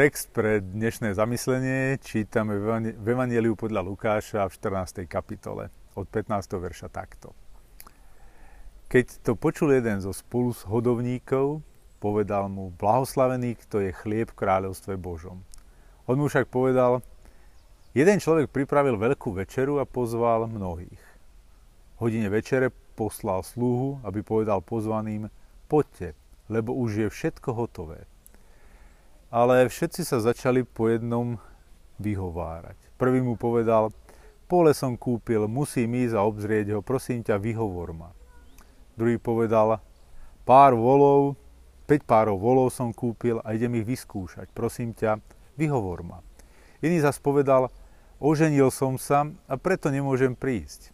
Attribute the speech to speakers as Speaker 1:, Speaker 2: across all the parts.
Speaker 1: Text pre dnešné zamyslenie čítame v Evangeliu podľa Lukáša v 14. kapitole od 15. verša takto. Keď to počul jeden zo spolu s hodovníkov, povedal mu, blahoslavený, kto je chlieb v kráľovstve Božom. On mu však povedal, jeden človek pripravil veľkú večeru a pozval mnohých. V hodine večere poslal sluhu, aby povedal pozvaným, poďte, lebo už je všetko hotové. Ale všetci sa začali po jednom vyhovárať. Prvý mu povedal, pole som kúpil, musím ísť a obzrieť ho, prosím ťa, vyhovor ma. Druhý povedal, pár volov, 5 párov volov som kúpil a idem ich vyskúšať, prosím ťa, vyhovor ma. Iný zas povedal, oženil som sa a preto nemôžem prísť.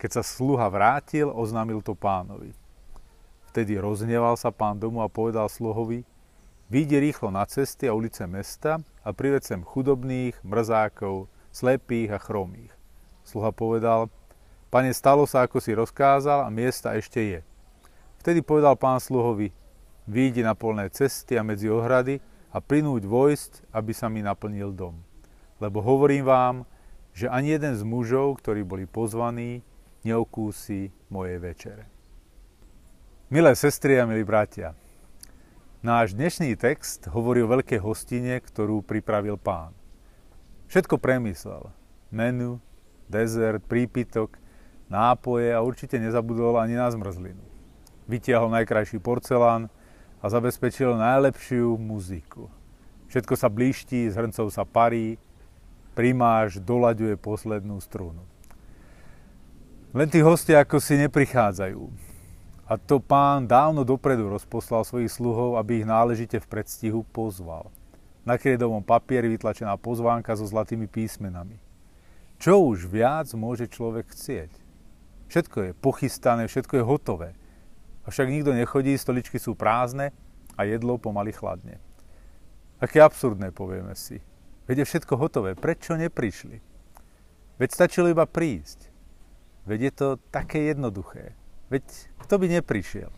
Speaker 1: Keď sa sluha vrátil, oznámil to pánovi. Vtedy rozneval sa pán domu a povedal sluhovi, Výjde rýchlo na cesty a ulice mesta a prived sem chudobných, mrzákov, slepých a chromých. Sluha povedal, pane, stalo sa, ako si rozkázal a miesta ešte je. Vtedy povedal pán sluhovi, výjdi na polné cesty a medzi ohrady a prinúť vojsť, aby sa mi naplnil dom. Lebo hovorím vám, že ani jeden z mužov, ktorí boli pozvaní, neokúsi mojej večere. Milé sestry a milí bratia, Náš dnešný text hovorí o veľkej hostine, ktorú pripravil pán. Všetko premyslel. Menu, dezert, prípitok, nápoje a určite nezabudol ani na zmrzlinu. Vytiahol najkrajší porcelán a zabezpečil najlepšiu muziku. Všetko sa blíšti, z hrncov sa parí, primáš doľaďuje poslednú strunu. Len tí hostia ako si neprichádzajú. A to pán dávno dopredu rozposlal svojich sluhov, aby ich náležite v predstihu pozval. Na kredovom papieri vytlačená pozvánka so zlatými písmenami. Čo už viac môže človek chcieť? Všetko je pochystané, všetko je hotové. Avšak nikto nechodí, stoličky sú prázdne a jedlo pomaly chladne. Aké absurdné, povieme si. Veď je všetko hotové, prečo neprišli? Veď stačilo iba prísť. Veď je to také jednoduché. Veď kto by neprišiel?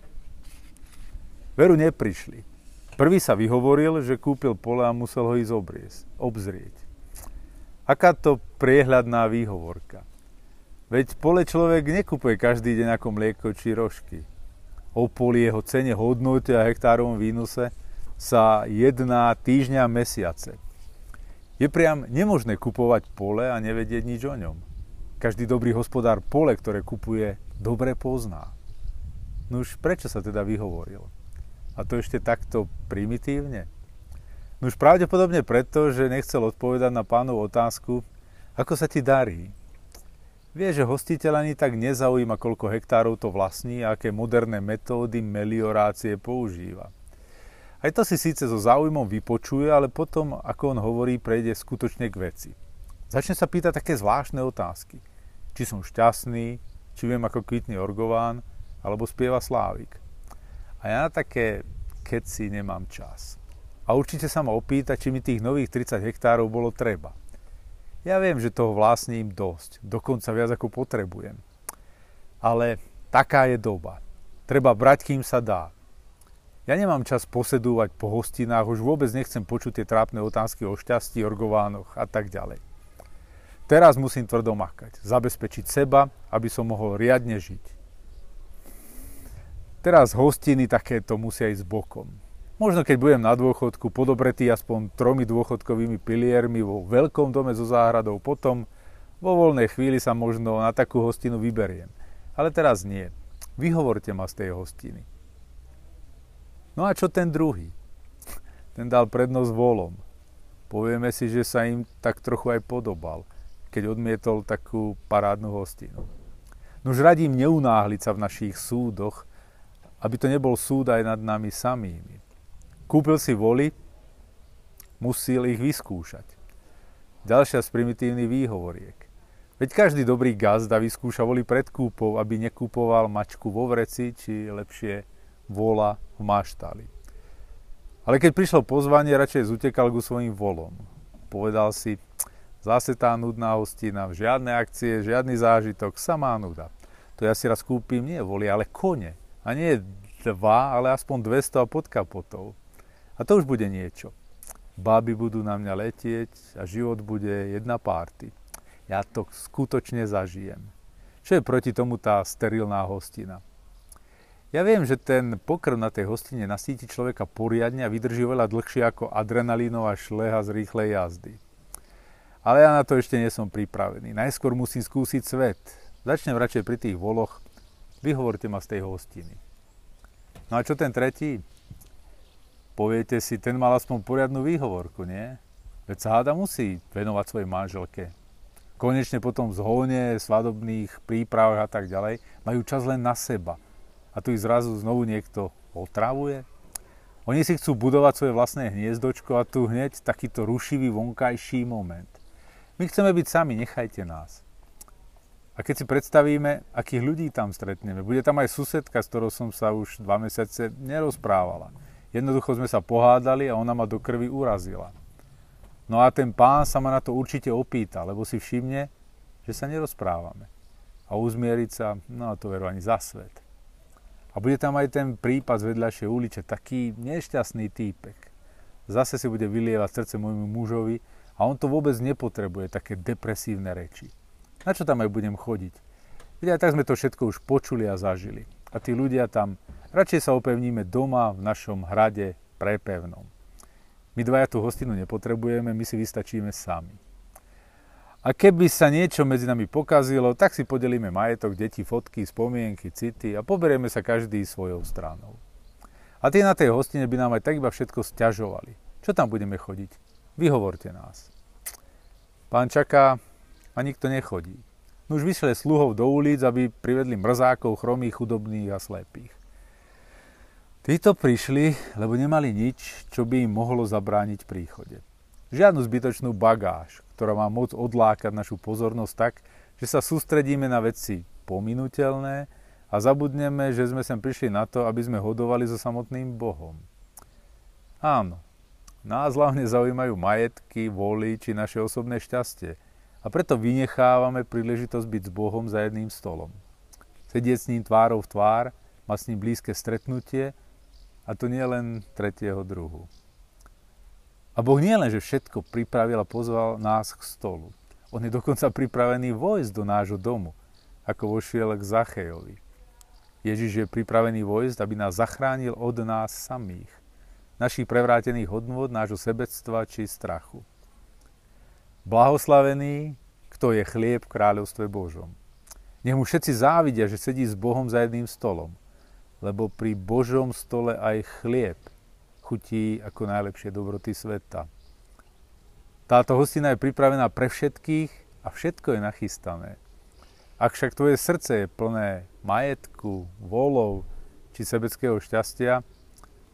Speaker 1: Veru neprišli. Prvý sa vyhovoril, že kúpil pole a musel ho ísť obriesť, obzrieť. Aká to priehľadná výhovorka. Veď pole človek nekupuje každý deň ako mlieko či rožky. O poli jeho cene hodnote a hektárovom výnose sa jedná týždňa mesiace. Je priam nemožné kupovať pole a nevedieť nič o ňom. Každý dobrý hospodár pole, ktoré kupuje, dobre pozná. No už prečo sa teda vyhovoril? A to ešte takto primitívne? No už pravdepodobne preto, že nechcel odpovedať na pánov otázku, ako sa ti darí. Vie, že hostiteľ ani tak nezaujíma, koľko hektárov to vlastní a aké moderné metódy meliorácie používa. Aj to si síce so záujmom vypočuje, ale potom, ako on hovorí, prejde skutočne k veci. Začne sa pýtať také zvláštne otázky. Či som šťastný, či viem ako kvitný orgován, alebo spieva Slávik. A ja na také keci nemám čas. A určite sa ma opýta, či mi tých nových 30 hektárov bolo treba. Ja viem, že toho vlastním dosť, dokonca viac ako potrebujem. Ale taká je doba. Treba brať, kým sa dá. Ja nemám čas posedúvať po hostinách, už vôbec nechcem počuť tie trápne otázky o šťastí, orgovánoch a tak ďalej. Teraz musím tvrdo makať, zabezpečiť seba, aby som mohol riadne žiť. Teraz hostiny takéto musia ísť bokom. Možno keď budem na dôchodku, podobretý aspoň tromi dôchodkovými piliermi vo veľkom dome so záhradou, potom vo voľnej chvíli sa možno na takú hostinu vyberiem. Ale teraz nie. Vyhovorte ma z tej hostiny. No a čo ten druhý? Ten dal prednosť volom. Povieme si, že sa im tak trochu aj podobal keď odmietol takú parádnu hostinu. Nož radím neunáhliť sa v našich súdoch, aby to nebol súd aj nad nami samými. Kúpil si voli, musel ich vyskúšať. Ďalšia z primitívnych výhovoriek. Veď každý dobrý gazda vyskúša voli pred kúpou, aby nekúpoval mačku vo vreci, či lepšie vola v maštali. Ale keď prišlo pozvanie, radšej zutekal ku svojim volom. Povedal si, Zase tá nudná hostina, žiadne akcie, žiadny zážitok, samá nuda. To ja si raz kúpim nie voli, ale kone. A nie dva, ale aspoň 200 a pod kapotou. A to už bude niečo. Báby budú na mňa letieť a život bude jedna párty. Ja to skutočne zažijem. Čo je proti tomu tá sterilná hostina? Ja viem, že ten pokrm na tej hostine nasíti človeka poriadne a vydrží veľa dlhšie ako adrenalínová šleha z rýchlej jazdy. Ale ja na to ešte nie som pripravený. Najskôr musím skúsiť svet. Začnem radšej pri tých voloch. Vyhovorte ma z tej hostiny. No a čo ten tretí? Poviete si, ten mal aspoň poriadnu výhovorku, nie? Veď sa háda musí venovať svojej manželke. Konečne potom zhone, svadobných prípravách a tak ďalej majú čas len na seba – a tu ich zrazu znovu niekto otravuje. Oni si chcú budovať svoje vlastné hniezdočko a tu hneď takýto rušivý vonkajší moment. My chceme byť sami, nechajte nás. A keď si predstavíme, akých ľudí tam stretneme, bude tam aj susedka, s ktorou som sa už dva mesiace nerozprávala. Jednoducho sme sa pohádali a ona ma do krvi urazila. No a ten pán sa ma na to určite opýta, lebo si všimne, že sa nerozprávame. A uzmieriť sa, no to veru ani za svet. A bude tam aj ten prípad z vedľašej ulice, taký nešťastný týpek. Zase si bude vylievať srdce môjmu mužovi a on to vôbec nepotrebuje, také depresívne reči. Na čo tam aj budem chodiť? Veď aj tak sme to všetko už počuli a zažili. A tí ľudia tam, radšej sa opevníme doma v našom hrade prepevnom. My dvaja tú hostinu nepotrebujeme, my si vystačíme sami. A keby sa niečo medzi nami pokazilo, tak si podelíme majetok, deti, fotky, spomienky, city a poberieme sa každý svojou stranou. A tie na tej hostine by nám aj tak iba všetko stiažovali. Čo tam budeme chodiť? Vyhovorte nás. Pán čaká a nikto nechodí. No už vyšle sluhov do ulic, aby privedli mrzákov, chromých, chudobných a slepých. Títo prišli, lebo nemali nič, čo by im mohlo zabrániť príchode. Žiadnu zbytočnú bagáž, ktorá má moc odlákať našu pozornosť tak, že sa sústredíme na veci pominutelné a zabudneme, že sme sem prišli na to, aby sme hodovali so samotným Bohom. Áno, nás hlavne zaujímajú majetky, voly či naše osobné šťastie a preto vynechávame príležitosť byť s Bohom za jedným stolom. Sedieť s ním tvárou v tvár, mať s ním blízke stretnutie a to nie len tretieho druhu. A Boh nie len, že všetko pripravil a pozval nás k stolu. On je dokonca pripravený vojsť do nášho domu, ako vošiel k Zachejovi. Ježiš je pripravený vojsť, aby nás zachránil od nás samých, našich prevrátených hodnôt, nášho sebectva či strachu. Blahoslavený, kto je chlieb v kráľovstve Božom. Nech mu všetci závidia, že sedí s Bohom za jedným stolom, lebo pri Božom stole aj chlieb – chutí ako najlepšie dobroty sveta. Táto hostina je pripravená pre všetkých a všetko je nachystané. Ak však tvoje srdce je plné majetku, volov či sebeckého šťastia,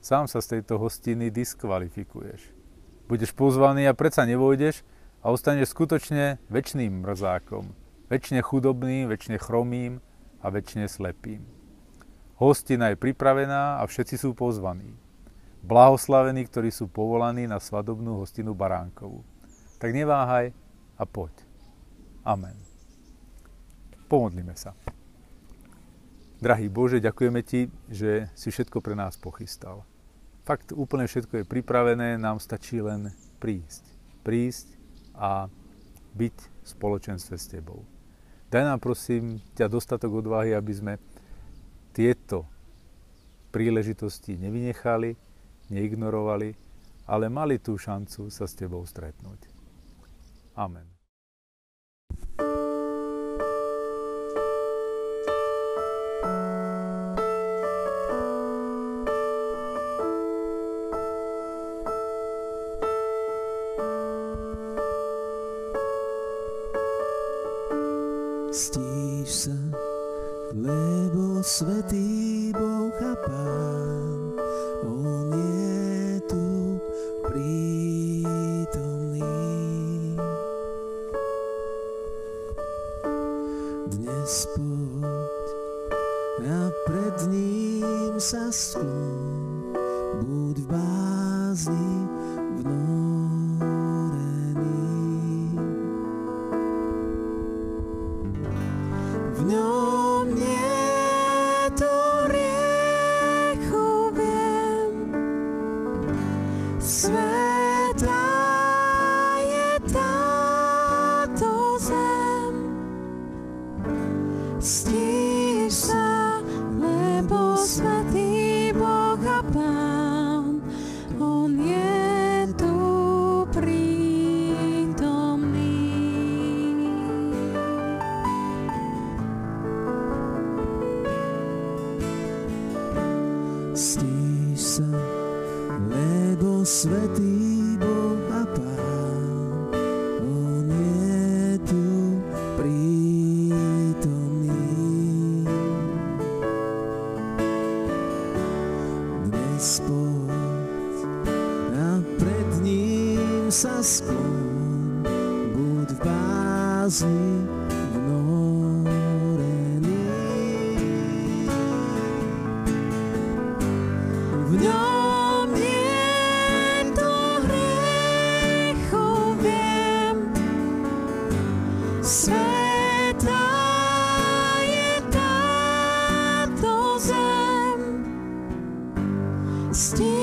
Speaker 1: sám sa z tejto hostiny diskvalifikuješ. Budeš pozvaný a predsa nevojdeš a ostaneš skutočne väčšným mrzákom. Väčšine chudobným, väčšine chromým a väčšine slepým. Hostina je pripravená a všetci sú pozvaní blahoslavení, ktorí sú povolaní na svadobnú hostinu baránkovú. Tak neváhaj a poď. Amen. Pomodlíme sa. Drahý Bože, ďakujeme Ti, že si všetko pre nás pochystal. Fakt úplne všetko je pripravené, nám stačí len prísť. Prísť a byť v spoločenstve s Tebou. Daj nám prosím ťa dostatok odvahy, aby sme tieto príležitosti nevynechali, neignorovali, ale mali tú šancu sa s Tebou stretnúť. Amen.
Speaker 2: Sa skloň, sa skloň, buď v bázni vnorený. V ňom nie to hriechov viem, sveta je táto zem. Stíl